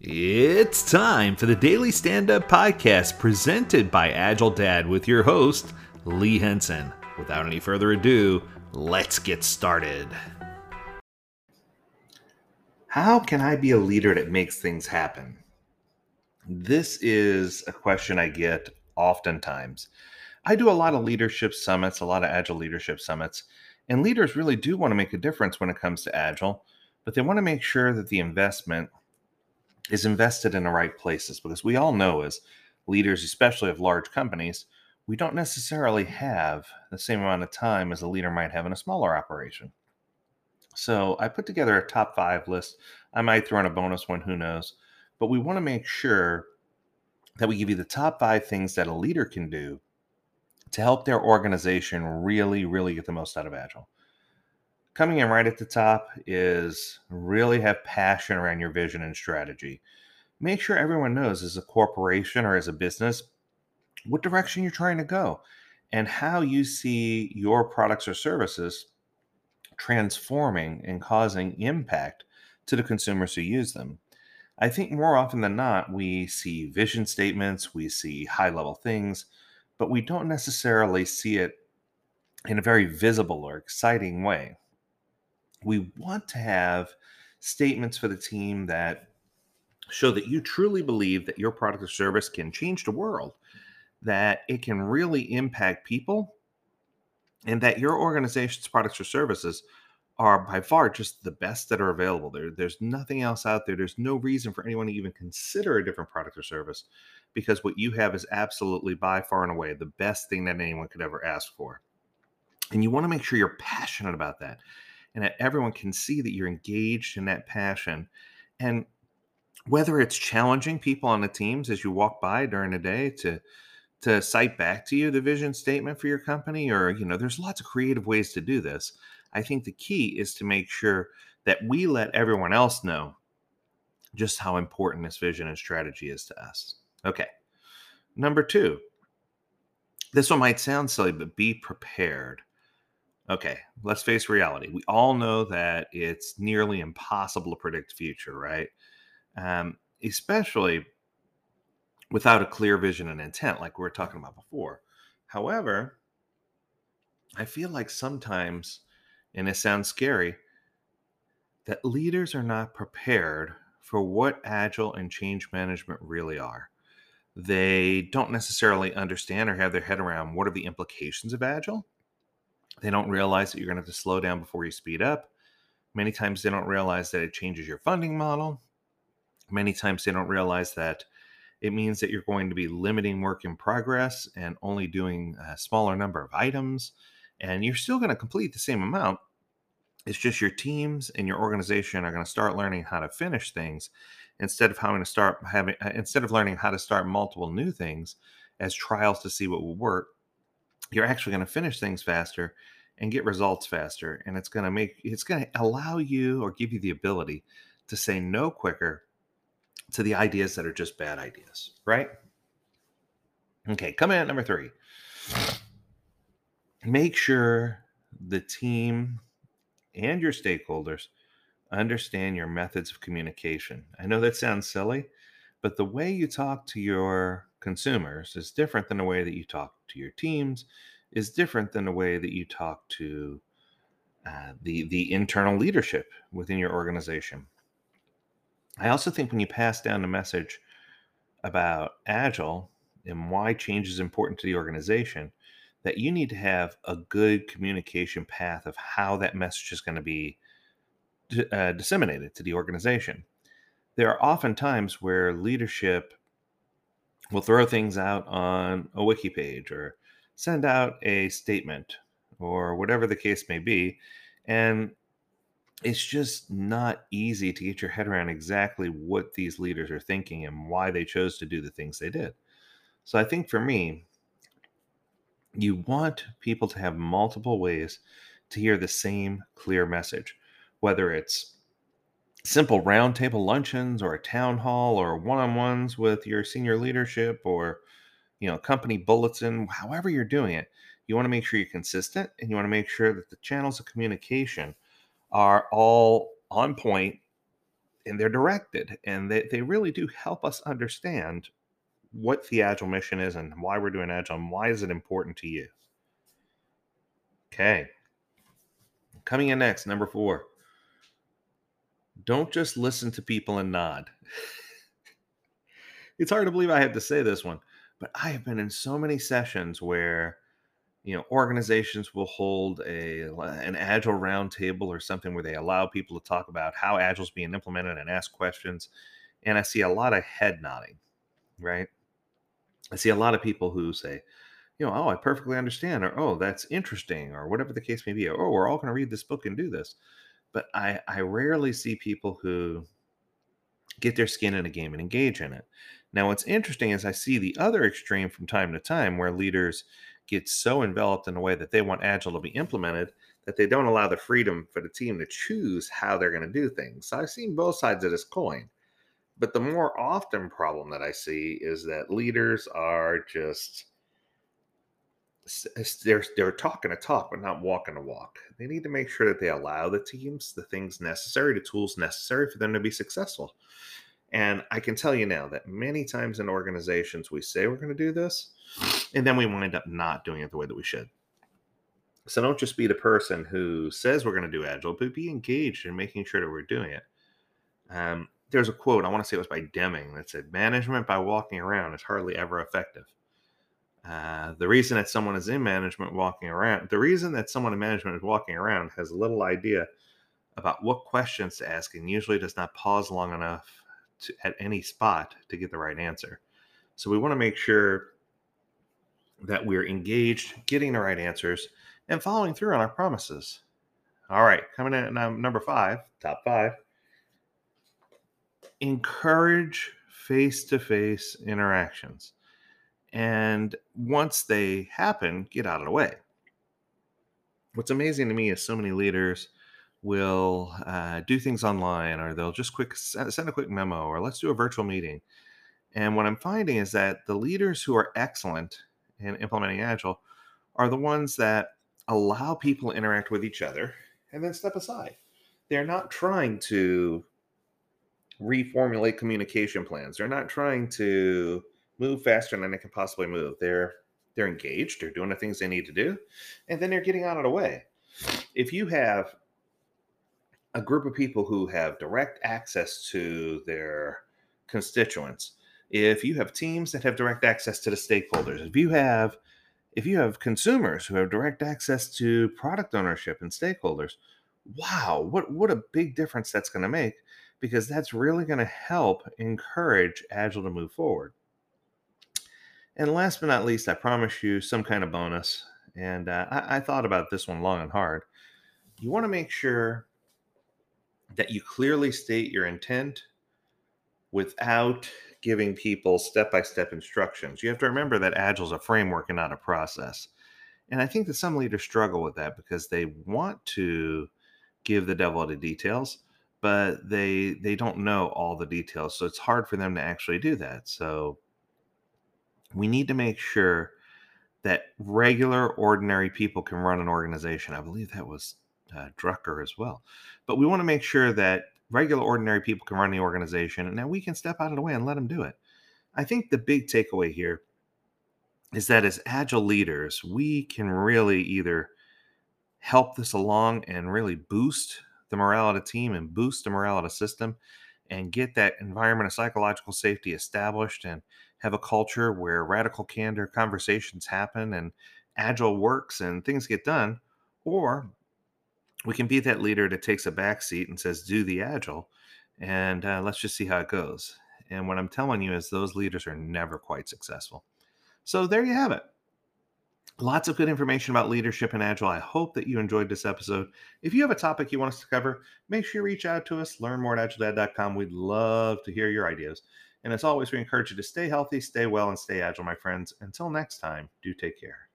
It's time for the Daily Stand Up Podcast presented by Agile Dad with your host, Lee Henson. Without any further ado, let's get started. How can I be a leader that makes things happen? This is a question I get oftentimes. I do a lot of leadership summits, a lot of Agile leadership summits, and leaders really do want to make a difference when it comes to Agile, but they want to make sure that the investment is invested in the right places because we all know as leaders, especially of large companies, we don't necessarily have the same amount of time as a leader might have in a smaller operation. So I put together a top five list. I might throw in a bonus one, who knows? But we want to make sure that we give you the top five things that a leader can do to help their organization really, really get the most out of Agile. Coming in right at the top is really have passion around your vision and strategy. Make sure everyone knows as a corporation or as a business what direction you're trying to go and how you see your products or services transforming and causing impact to the consumers who use them. I think more often than not, we see vision statements, we see high level things, but we don't necessarily see it in a very visible or exciting way we want to have statements for the team that show that you truly believe that your product or service can change the world, that it can really impact people, and that your organization's products or services are by far just the best that are available. There, there's nothing else out there. There's no reason for anyone to even consider a different product or service because what you have is absolutely by far and away the best thing that anyone could ever ask for. And you want to make sure you're passionate about that and that everyone can see that you're engaged in that passion. And whether it's challenging people on the teams as you walk by during the day to to cite back to you the vision statement for your company or you know there's lots of creative ways to do this. I think the key is to make sure that we let everyone else know just how important this vision and strategy is to us. Okay. Number two this one might sound silly but be prepared okay, let's face reality. We all know that it's nearly impossible to predict future, right? Um, especially without a clear vision and intent, like we were talking about before. However, I feel like sometimes, and it sounds scary, that leaders are not prepared for what agile and change management really are. They don't necessarily understand or have their head around what are the implications of agile they don't realize that you're going to have to slow down before you speed up. Many times they don't realize that it changes your funding model. Many times they don't realize that it means that you're going to be limiting work in progress and only doing a smaller number of items. And you're still going to complete the same amount. It's just your teams and your organization are going to start learning how to finish things instead of having to start having instead of learning how to start multiple new things as trials to see what will work you're actually going to finish things faster and get results faster and it's going to make it's going to allow you or give you the ability to say no quicker to the ideas that are just bad ideas right? Okay coming at number three. Make sure the team and your stakeholders understand your methods of communication. I know that sounds silly but the way you talk to your consumers is different than the way that you talk to your teams, is different than the way that you talk to uh, the the internal leadership within your organization. I also think when you pass down the message about agile and why change is important to the organization, that you need to have a good communication path of how that message is going to be uh, disseminated to the organization. There are often times where leadership we'll throw things out on a wiki page or send out a statement or whatever the case may be. And it's just not easy to get your head around exactly what these leaders are thinking and why they chose to do the things they did. So I think for me, you want people to have multiple ways to hear the same clear message, whether it's simple roundtable luncheons or a town hall or one-on-ones with your senior leadership or you know company bulletin however you're doing it you want to make sure you're consistent and you want to make sure that the channels of communication are all on point and they're directed and they, they really do help us understand what the agile mission is and why we're doing agile and why is it important to you. Okay. Coming in next number four don't just listen to people and nod it's hard to believe i have to say this one but i have been in so many sessions where you know organizations will hold a an agile roundtable or something where they allow people to talk about how agile is being implemented and ask questions and i see a lot of head nodding right I see a lot of people who say, you know, oh, I perfectly understand, or oh, that's interesting, or whatever the case may be, or oh, we're all going to read this book and do this. But I, I rarely see people who get their skin in a game and engage in it. Now, what's interesting is I see the other extreme from time to time where leaders get so enveloped in a way that they want Agile to be implemented that they don't allow the freedom for the team to choose how they're going to do things. So I've seen both sides of this coin. But the more often problem that I see is that leaders are just they're they're talking a talk but not walking a walk. They need to make sure that they allow the teams the things necessary, the tools necessary for them to be successful. And I can tell you now that many times in organizations we say we're going to do this, and then we wind up not doing it the way that we should. So don't just be the person who says we're going to do agile, but be engaged in making sure that we're doing it. Um, there's a quote, I want to say it was by Deming, that said, Management by walking around is hardly ever effective. Uh, the reason that someone is in management walking around, the reason that someone in management is walking around has little idea about what questions to ask and usually does not pause long enough to, at any spot to get the right answer. So we want to make sure that we're engaged, getting the right answers, and following through on our promises. All right, coming in at number five, top five encourage face to face interactions. And once they happen, get out of the way. What's amazing to me is so many leaders will uh, do things online or they'll just quick send a quick memo or let's do a virtual meeting. And what I'm finding is that the leaders who are excellent in implementing Agile are the ones that allow people to interact with each other and then step aside. They're not trying to reformulate communication plans. They're not trying to move faster than they can possibly move. They're they're engaged, they're doing the things they need to do, and then they're getting out of the way. If you have a group of people who have direct access to their constituents, if you have teams that have direct access to the stakeholders, if you have if you have consumers who have direct access to product ownership and stakeholders, wow, what what a big difference that's going to make because that's really going to help encourage Agile to move forward. And last but not least, I promise you some kind of bonus. And uh, I, I thought about this one long and hard. You want to make sure that you clearly state your intent without giving people step by step instructions. You have to remember that Agile is a framework and not a process. And I think that some leaders struggle with that because they want to give the devil the details, but they they don't know all the details so it's hard for them to actually do that so we need to make sure that regular ordinary people can run an organization. I believe that was uh, drucker as well. But we want to make sure that regular ordinary people can run the organization and that we can step out of the way and let them do it. I think the big takeaway here is that as agile leaders we can really either help this along and really boost the morale of the team and boost the morale of the system and get that environment of psychological safety established and have a culture where radical candor conversations happen and agile works and things get done or we can be that leader that takes a back seat and says do the agile and uh, let's just see how it goes and what i'm telling you is those leaders are never quite successful so there you have it Lots of good information about leadership and agile. I hope that you enjoyed this episode. If you have a topic you want us to cover, make sure you reach out to us. Learn more at agiledad.com. We'd love to hear your ideas. And as always, we encourage you to stay healthy, stay well, and stay agile, my friends. Until next time, do take care.